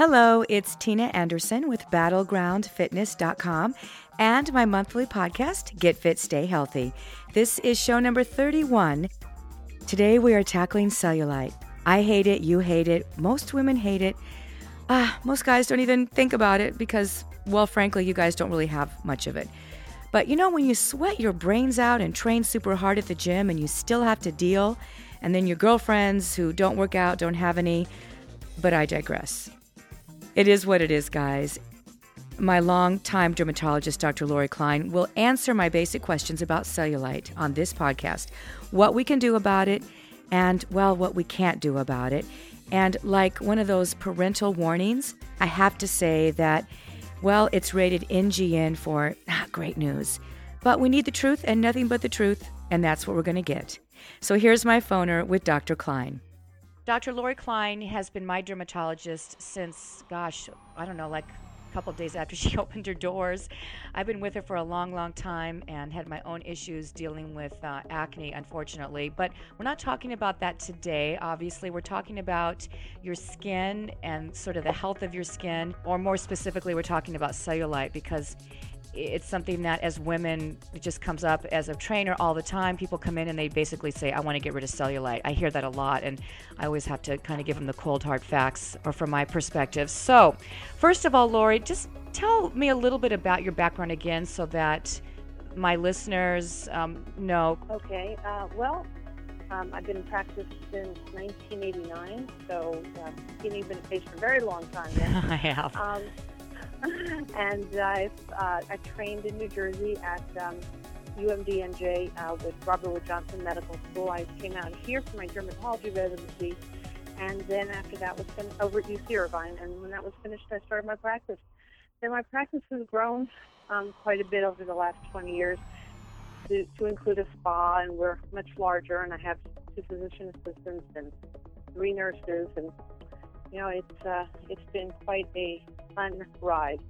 Hello, it's Tina Anderson with BattlegroundFitness.com and my monthly podcast, Get Fit, Stay Healthy. This is show number 31. Today we are tackling cellulite. I hate it, you hate it, most women hate it. Ah, most guys don't even think about it because, well, frankly, you guys don't really have much of it. But you know, when you sweat your brains out and train super hard at the gym and you still have to deal, and then your girlfriends who don't work out don't have any, but I digress. It is what it is, guys. My long-time dermatologist, Dr. Lori Klein, will answer my basic questions about cellulite on this podcast what we can do about it, and, well, what we can't do about it. And like one of those parental warnings, I have to say that well, it's rated NGN for not great news. But we need the truth and nothing but the truth, and that's what we're going to get. So here's my phoner with Dr. Klein. Dr. Lori Klein has been my dermatologist since, gosh, I don't know, like a couple days after she opened her doors. I've been with her for a long, long time and had my own issues dealing with uh, acne, unfortunately. But we're not talking about that today. Obviously, we're talking about your skin and sort of the health of your skin, or more specifically, we're talking about cellulite because it's something that as women it just comes up as a trainer all the time people come in and they basically say i want to get rid of cellulite i hear that a lot and i always have to kind of give them the cold hard facts or from my perspective so first of all lori just tell me a little bit about your background again so that my listeners um, know okay uh, well um, I've been in practice since 1989, so uh, you've been a patient for a very long time. Then. i have um, and I've uh, I trained in New Jersey at um, UMDNJ uh, with Robert Wood Johnson Medical School. I came out here for my dermatology residency, and then after that was fin- over at UC Irvine. And when that was finished, I started my practice. Then my practice has grown um, quite a bit over the last 20 years to, to include a spa, and we're much larger. And I have two physician assistants and three nurses, and you know it's uh, it's been quite a fun ride.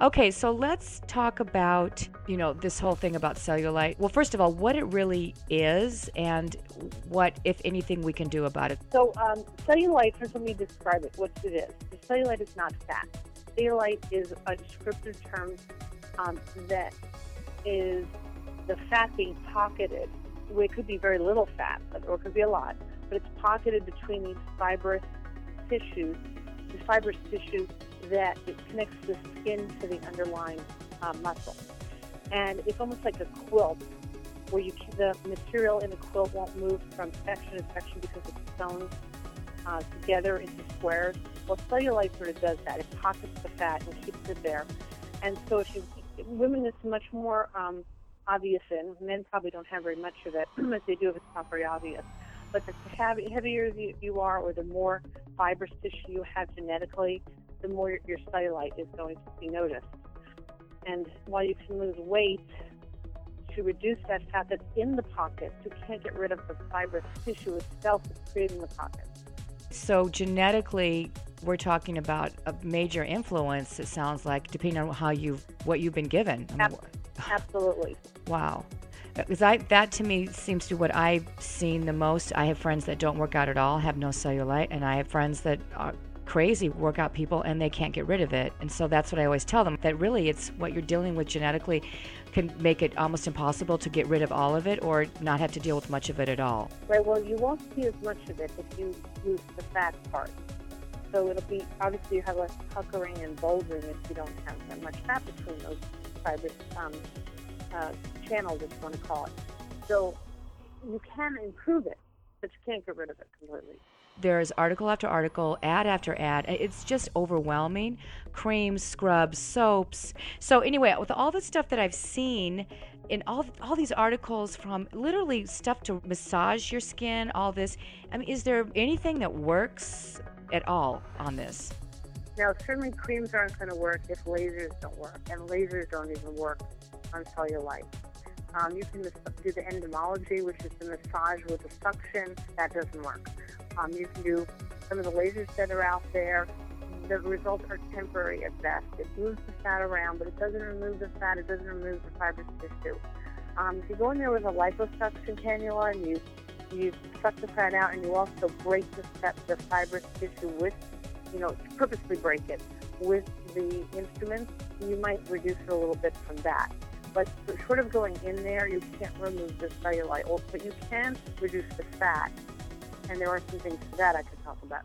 Okay, so let's talk about, you know, this whole thing about cellulite. Well, first of all, what it really is and what, if anything, we can do about it. So, um, cellulite, first let me describe it, what it is. The cellulite is not fat. Cellulite is a descriptive term um, that is the fat being pocketed. It could be very little fat, or it could be a lot, but it's pocketed between these fibrous tissues, the fibrous tissue that it connects the skin to the underlying uh, muscle. And it's almost like a quilt where you the material in the quilt won't move from section to section because it's sewn uh, together into squares. Well, cellulite sort of does that. It pockets the fat and keeps it there. And so if you, women, it's much more um, obvious in. Men probably don't have very much of it, as they do if it's not very obvious. But the heavier you, you are, or the more fibrous tissue you have genetically, the more your cellulite is going to be noticed. And while you can lose weight to reduce that fat that's in the pockets, you can't get rid of the fibrous tissue itself that's creating the pockets. So genetically, we're talking about a major influence. It sounds like, depending on how you what you've been given. Absolutely. Wow. Because I that to me seems to what I've seen the most. I have friends that don't work out at all, have no cellulite, and I have friends that are, crazy workout people and they can't get rid of it. And so that's what I always tell them that really it's what you're dealing with genetically can make it almost impossible to get rid of all of it or not have to deal with much of it at all. Right. Well, you won't see as much of it if you lose the fat part. So it'll be obviously you have less puckering and bulging if you don't have that much fat between those fibrous um, uh, channels, if you want to call it. So you can improve it, but you can't get rid of it completely there's article after article, ad after ad. It's just overwhelming. Creams, scrubs, soaps. So anyway, with all the stuff that I've seen in all all these articles from literally stuff to massage your skin, all this. I mean, is there anything that works at all on this? Now, certainly creams aren't going to work if lasers don't work, and lasers don't even work cellulite. Um, you can do the Endermologie, which is the massage with the suction. That doesn't work. Um, you can do some of the lasers that are out there. The results are temporary at best. It moves the fat around, but it doesn't remove the fat. It doesn't remove the fibrous tissue. Um, if you go in there with a liposuction cannula and you you suck the fat out, and you also break the fat, the fibrous tissue with you know, purposely break it with the instruments, you might reduce it a little bit from that. But sort of going in there, you can't remove the cellulite, but you can reduce the fat. And there are some things to that I could talk about.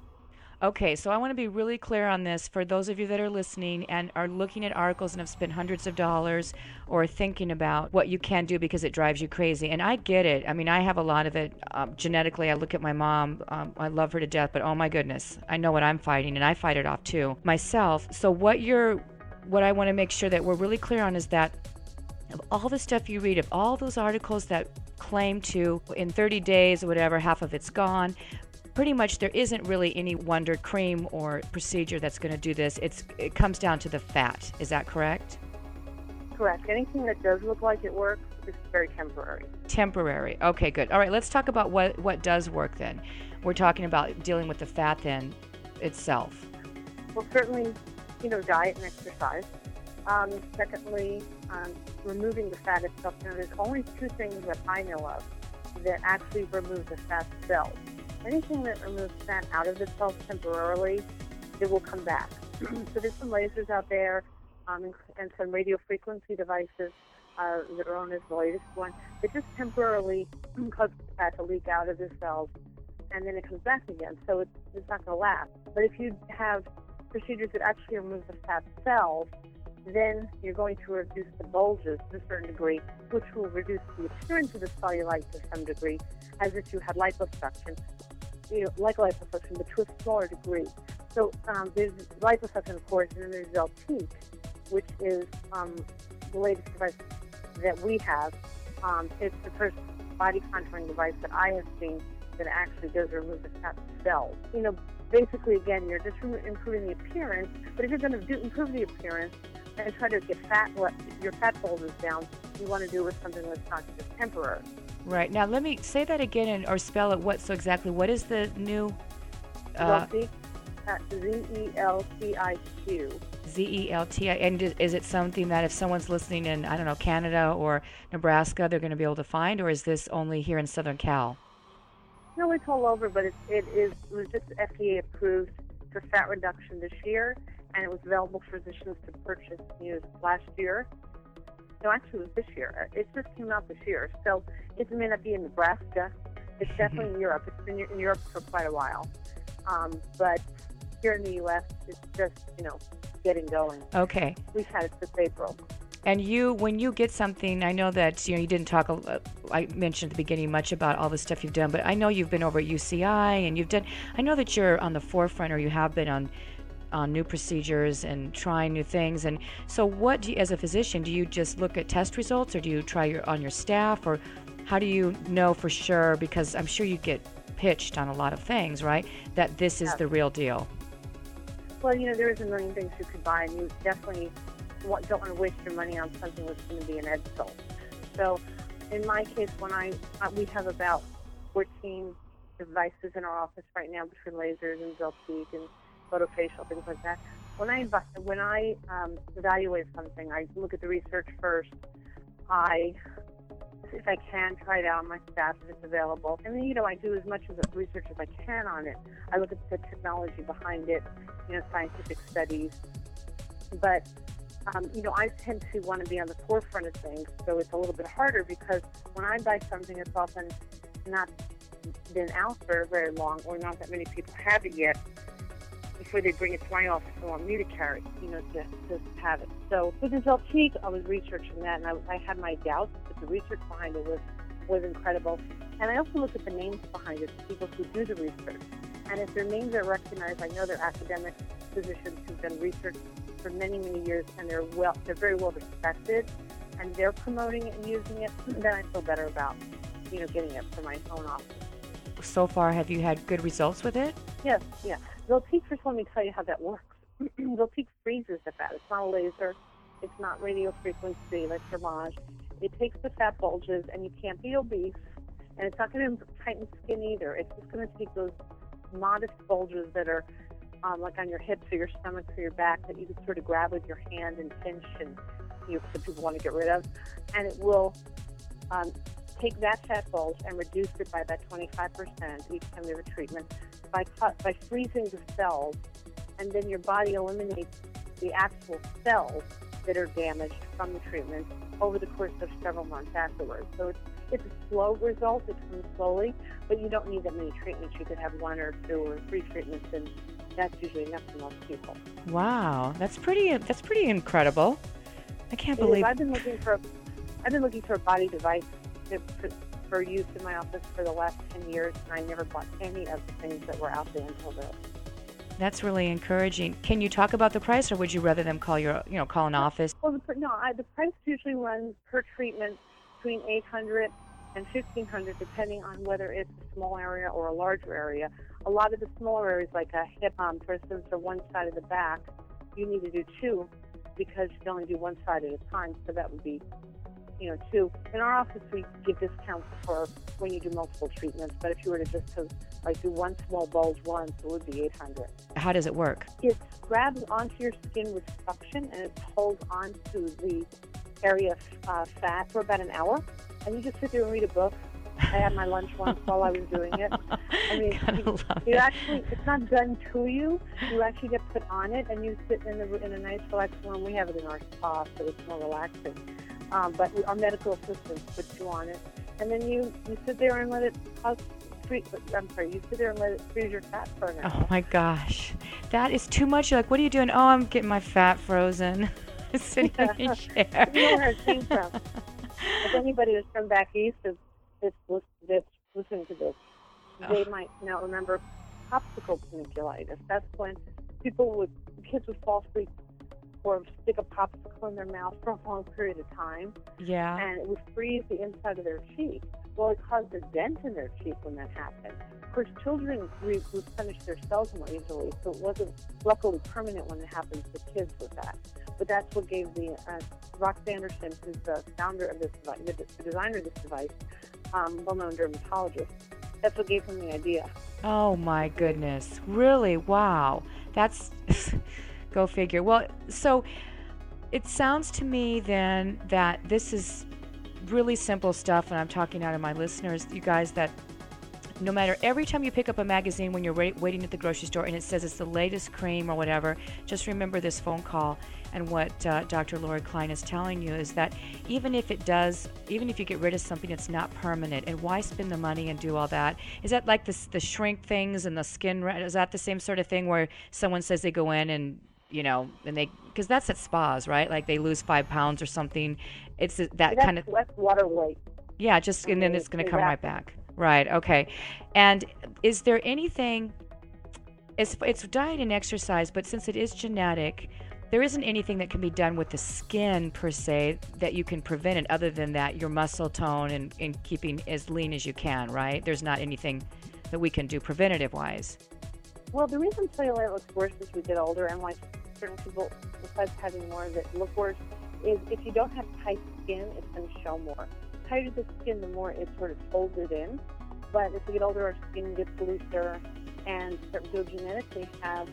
Okay, so I want to be really clear on this for those of you that are listening and are looking at articles and have spent hundreds of dollars or thinking about what you can do because it drives you crazy. And I get it. I mean, I have a lot of it um, genetically. I look at my mom, um, I love her to death, but oh my goodness, I know what I'm fighting and I fight it off too myself. So, what you're, what I want to make sure that we're really clear on is that of all the stuff you read, of all those articles that claim to in 30 days or whatever, half of it's gone pretty much there isn't really any wonder cream or procedure that's going to do this. It's it comes down to the fat. Is that correct? Correct. Anything that does look like it works is very temporary. Temporary. Okay, good. All right, let's talk about what what does work then. We're talking about dealing with the fat then itself. Well, certainly, you know, diet and exercise. Um, secondly, um, removing the fat itself. Now, there's only two things that I know of that actually remove the fat cells anything that removes fat out of the cells temporarily, it will come back. so there's some lasers out there um, and some radio frequency devices uh, that are on the latest one that just temporarily cause fat to leak out of the cells and then it comes back again. So it's, it's not going to last. But if you have procedures that actually remove the fat cells, then you're going to reduce the bulges to a certain degree, which will reduce the appearance of the cellulite to some degree, as if you had liposuction you know, like liposuction, but to a smaller degree. So um, there's liposuction, of course, and then there's Zeltiq, which is um, the latest device that we have. Um, it's the first body contouring device that I have seen that actually does remove the fat cells. You know, basically, again, you're just improving the appearance, but if you're going to do, improve the appearance and try to get fat, your fat folds down, you want to do it with something that's not just temporary. Right. Now, let me say that again and, or spell it. What so exactly? What is the new? Uh, Z E L T I Q. Z E L T I. And is it something that if someone's listening in, I don't know, Canada or Nebraska, they're going to be able to find, or is this only here in Southern Cal? No, it's all over, but it, it is it was just FDA approved for fat reduction this year, and it was available for physicians to purchase know, last year. No, actually, it was this year. It just came out this year. So it may not be in Nebraska. It's definitely in Europe. It's been in Europe for quite a while. Um, but here in the U.S., it's just, you know, getting going. Okay. We've had it since April. And you, when you get something, I know that you know you didn't talk. Uh, I mentioned at the beginning much about all the stuff you've done, but I know you've been over at UCI and you've done. I know that you're on the forefront, or you have been on on new procedures and trying new things. And so, what do you, as a physician, do you just look at test results, or do you try your on your staff, or how do you know for sure? Because I'm sure you get pitched on a lot of things, right? That this is the real deal. Well, you know, there is a million things you could buy, and you definitely don't want to waste your money on something that's going to be an insult. So, in my case, when I uh, we have about 14 devices in our office right now between lasers and Zeltiq and photofacial, things like that. When I when I um, evaluate something, I look at the research first. I, if I can, try it out on my staff if it's available, and then you know I do as much of the research as I can on it. I look at the technology behind it, you know, scientific studies. But um, you know, I tend to want to be on the forefront of things, so it's a little bit harder because when I buy something that's often not been out for very long or not that many people have it yet, before they bring it to my office want me to carry, you know, to, to have it. So with the Zeltiq, I was researching that, and I, I had my doubts, but the research behind it was was incredible. And I also look at the names behind it, the people who do the research. And if their names are recognized, I know they're academic physicians who've done research for many, many years, and they're well, they're very well respected, and they're promoting it and using it. Then I feel better about, you know, getting it for my own office. So far, have you had good results with it? Yes, yeah. Zeltiq, first let me tell you how that works. Zeltiq freezes the fat. It's not a laser. It's not radio frequency like Thermage. It takes the fat bulges, and you can't be obese, and it's not going to tighten skin either. It's just going to take those modest bulges that are um, like on your hips or your stomach or your back that you can sort of grab with your hand and pinch and you know, people want to get rid of, and it will um, take that fat bulge and reduce it by about 25% each time you have a treatment by, by freezing the cells and then your body eliminates the actual cells that are damaged from the treatment over the course of several months afterwards. So it's, it's a slow result, it comes slowly, but you don't need that many treatments. You could have one or two or three treatments, and that's usually enough for most people. Wow, that's pretty. That's pretty incredible. I can't believe. I've been looking for. I've been looking for a body device to, for, use in my office for the last ten years, and I never bought any of the things that were out there until this. That's really encouraging. Can you talk about the price, or would you rather them call your, you know, call an office? Well, the, no, I, the price usually runs per treatment between 800 and 1500 depending on whether it's a small area or a larger area. A lot of the smaller areas, like a hip, um, for instance, or one side of the back, you need to do two because you can only do one side at a time. So that would be you know, two. In our office, we give discounts for when you do multiple treatments. But if you were to just to, like do one small bulge once, it would be 800. How does it work? It grabs onto your skin with suction, and it holds onto the area of uh, fat for about an hour. And you just sit there and read a book. I had my lunch once while I was doing it. I mean, you, you actually, it's not done to you. You actually get put on it, and you sit in, the, in a nice, relaxed room. We have it in our spa, so it's more relaxing um, but our medical assistants put you on it, and then you you sit there and let it cause free, I'm sorry, you sit there and let it freeze your fat for an hour. Oh my gosh, that is too much. You're like, what are you doing? Oh, I'm getting my fat frozen. Sitting in a chair. you know where it came from. if anybody that's from back east is, is, is listening to this, oh. they might now remember popsicle panniculitis. That's when people would kids would fall asleep or stick a popsicle in their mouth for a long period of time. Yeah. And it would freeze the inside of their cheek. Well, it caused a dent in their cheek when that happened. Of course, children re- replenish their cells more easily, so it wasn't luckily permanent when it happened to kids with that. But that's what gave the uh, Rox Anderson, who's the founder of this device, the designer of this device, um, well-known dermatologist. That's what gave him the idea. Oh my goodness! Really? Wow. That's Go figure. Well, so it sounds to me then that this is really simple stuff, and I'm talking out to my listeners, you guys, that no matter every time you pick up a magazine when you're waiting at the grocery store and it says it's the latest cream or whatever, just remember this phone call. And what uh, Dr. Lori Klein is telling you is that even if it does, even if you get rid of something, it's not permanent. And why spend the money and do all that? Is that like the shrink things and the skin? Is that the same sort of thing where someone says they go in and you know, and they because that's at spas, right? Like they lose five pounds or something. It's that that's, kind of that's water weight. Yeah, just and then it's going to come right back. Right. Okay. And is there anything? It's it's diet and exercise, but since it is genetic, there isn't anything that can be done with the skin per se that you can prevent it. Other than that, your muscle tone and, and keeping as lean as you can. Right. There's not anything that we can do preventative wise. Well, the reason cellulite looks worse as we get older and why certain people, besides having more of it, look worse, is if you don't have tight skin, it's going to show more. Tighter the skin, the more it's sort of folded in. But as we get older, our skin gets looser, and people genetically have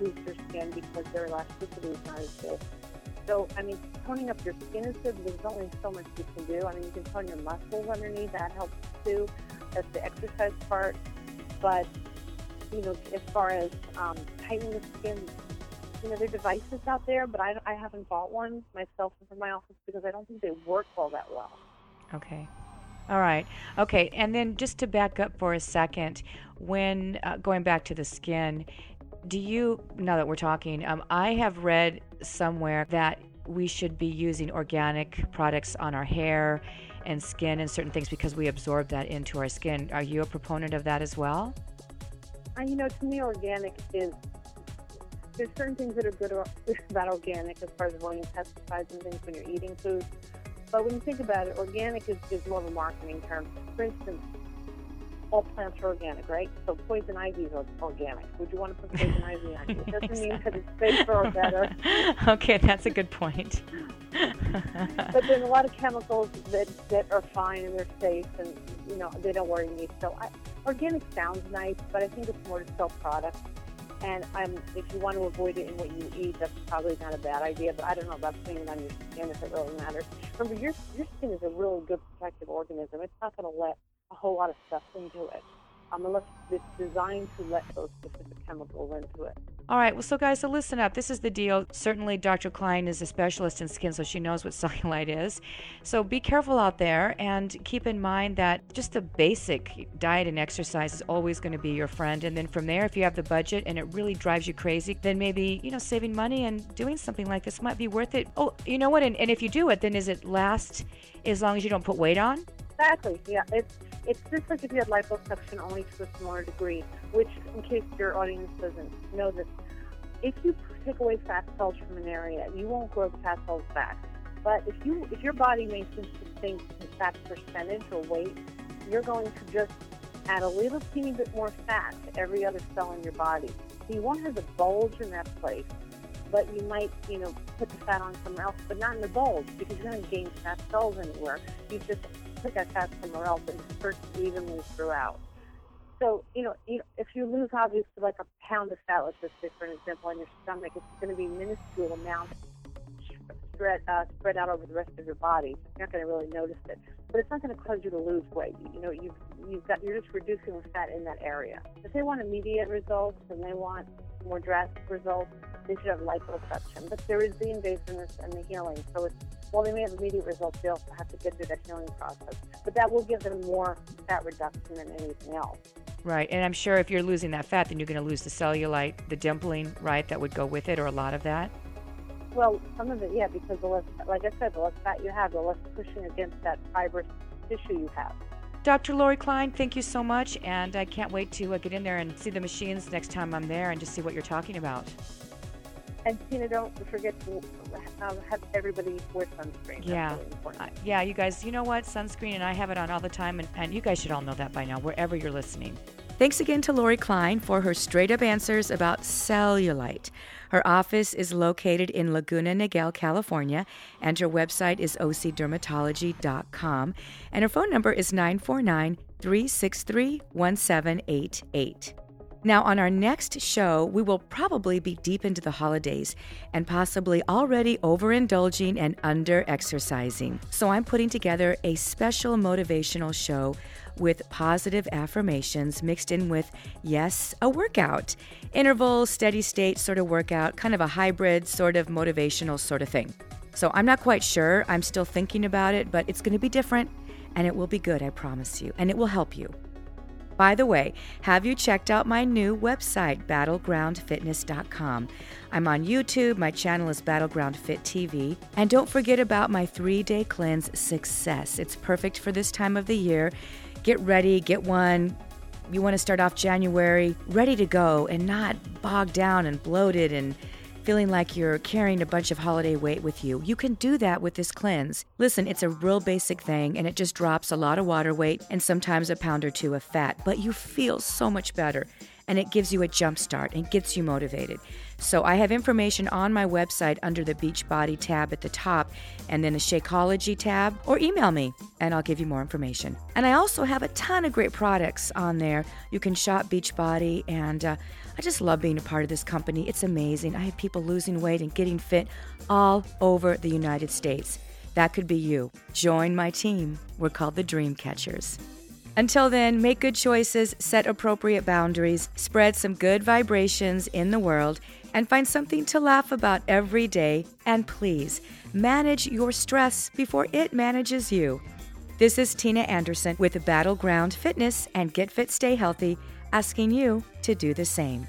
looser skin because their elasticity is not as good. So, I mean, toning up your skin is good, but there's only so much you can do. I mean, you can tone your muscles underneath, that helps too. That's the exercise part. But you know, as far as um, tightening the skin, you know, there are devices out there, but I, I haven't bought one myself for my office because I don't think they work all that well. Okay. All right. Okay. And then just to back up for a second, when uh, going back to the skin, do you, now that we're talking, um, I have read somewhere that we should be using organic products on our hair and skin and certain things because we absorb that into our skin. Are you a proponent of that as well? And you know, to me, organic is there's certain things that are good about organic as far as avoiding pesticides and things when you're eating food. But when you think about it, organic is, is more of a marketing term. For instance, all plants are organic, right? So poison ivy is organic. Would you want to put poison ivy on it? It doesn't mean that it's safer or better. okay, that's a good point. but there's a lot of chemicals that, that are fine and they're safe and, you know, they don't worry me. So I, organic sounds nice, but I think it's more to sell products. And um, if you want to avoid it in what you eat, that's probably not a bad idea. But I don't know about putting it on your skin if it really matters. Remember, your your skin is a really good protective organism. It's not going to let a whole lot of stuff into it, um, unless it's designed to let those specific chemicals into it. All right, well, so guys, so listen up. This is the deal. Certainly, Dr. Klein is a specialist in skin, so she knows what cellulite is. So be careful out there and keep in mind that just the basic diet and exercise is always going to be your friend. And then from there, if you have the budget and it really drives you crazy, then maybe, you know, saving money and doing something like this might be worth it. Oh, you know what? And, and if you do it, then is it last as long as you don't put weight on? Exactly. Yeah. It's it's just like if you had liposuction only to a smaller degree, which, in case your audience doesn't know this, if you take away fat cells from an area, you won't grow fat cells back. But if you if your body maintains the same fat percentage or weight, you're going to just add a little teeny bit more fat to every other cell in your body. So you won't have a bulge in that place, but you might, you know, put the fat on somewhere else, but not in the bulge because you're not gain fat cells anywhere. You just put that fat somewhere else and disperse it evenly throughout. So, you know, you know, if you lose obviously like a pound of fat, let's just say for an example, on your stomach, it's going to be minuscule amounts spread uh, spread out over the rest of your body. You're not going to really notice it, but it's not going to cause you to lose weight. You know, you've you've got you're just reducing the fat in that area. If they want immediate results and they want more drastic results, they should have liposuction. But there is the invasiveness and the healing. So it's while they may have immediate results, they also have to get through that healing process. But that will give them more fat reduction than anything else. Right, and I'm sure if you're losing that fat, then you're going to lose the cellulite, the dimpling, right, that would go with it, or a lot of that. Well, some of it, yeah, because the less, like I said, the less fat you have, the less pushing against that fibrous tissue you have. Dr. Lori Klein, thank you so much, and I can't wait to uh, get in there and see the machines next time I'm there and just see what you're talking about. And Tina, don't forget to um, have everybody wear sunscreen. Yeah, really uh, yeah, you guys, you know what? Sunscreen, and I have it on all the time, and, and you guys should all know that by now, wherever you're listening. Thanks again to Lori Klein for her straight up answers about cellulite. Her office is located in Laguna Niguel, California, and her website is ocdermatology.com. And her phone number is 949 363 1788. Now, on our next show, we will probably be deep into the holidays and possibly already overindulging and under exercising. So, I'm putting together a special motivational show with positive affirmations mixed in with, yes, a workout. Interval, steady state sort of workout, kind of a hybrid, sort of motivational sort of thing. So, I'm not quite sure. I'm still thinking about it, but it's going to be different and it will be good, I promise you, and it will help you. By the way, have you checked out my new website, battlegroundfitness.com? I'm on YouTube, my channel is Battleground Fit TV, and don't forget about my three day cleanse success. It's perfect for this time of the year. Get ready, get one. You want to start off January ready to go and not bogged down and bloated and feeling like you're carrying a bunch of holiday weight with you. You can do that with this cleanse. Listen, it's a real basic thing and it just drops a lot of water weight and sometimes a pound or two of fat, but you feel so much better and it gives you a jump start and gets you motivated. So I have information on my website under the Beachbody tab at the top and then a Shakeology tab or email me and I'll give you more information. And I also have a ton of great products on there. You can shop Beachbody and uh, I just love being a part of this company. It's amazing. I have people losing weight and getting fit all over the United States. That could be you. Join my team. We're called the Dream Catchers. Until then, make good choices, set appropriate boundaries, spread some good vibrations in the world, and find something to laugh about every day. And please, manage your stress before it manages you. This is Tina Anderson with Battleground Fitness and Get Fit Stay Healthy asking you to do the same.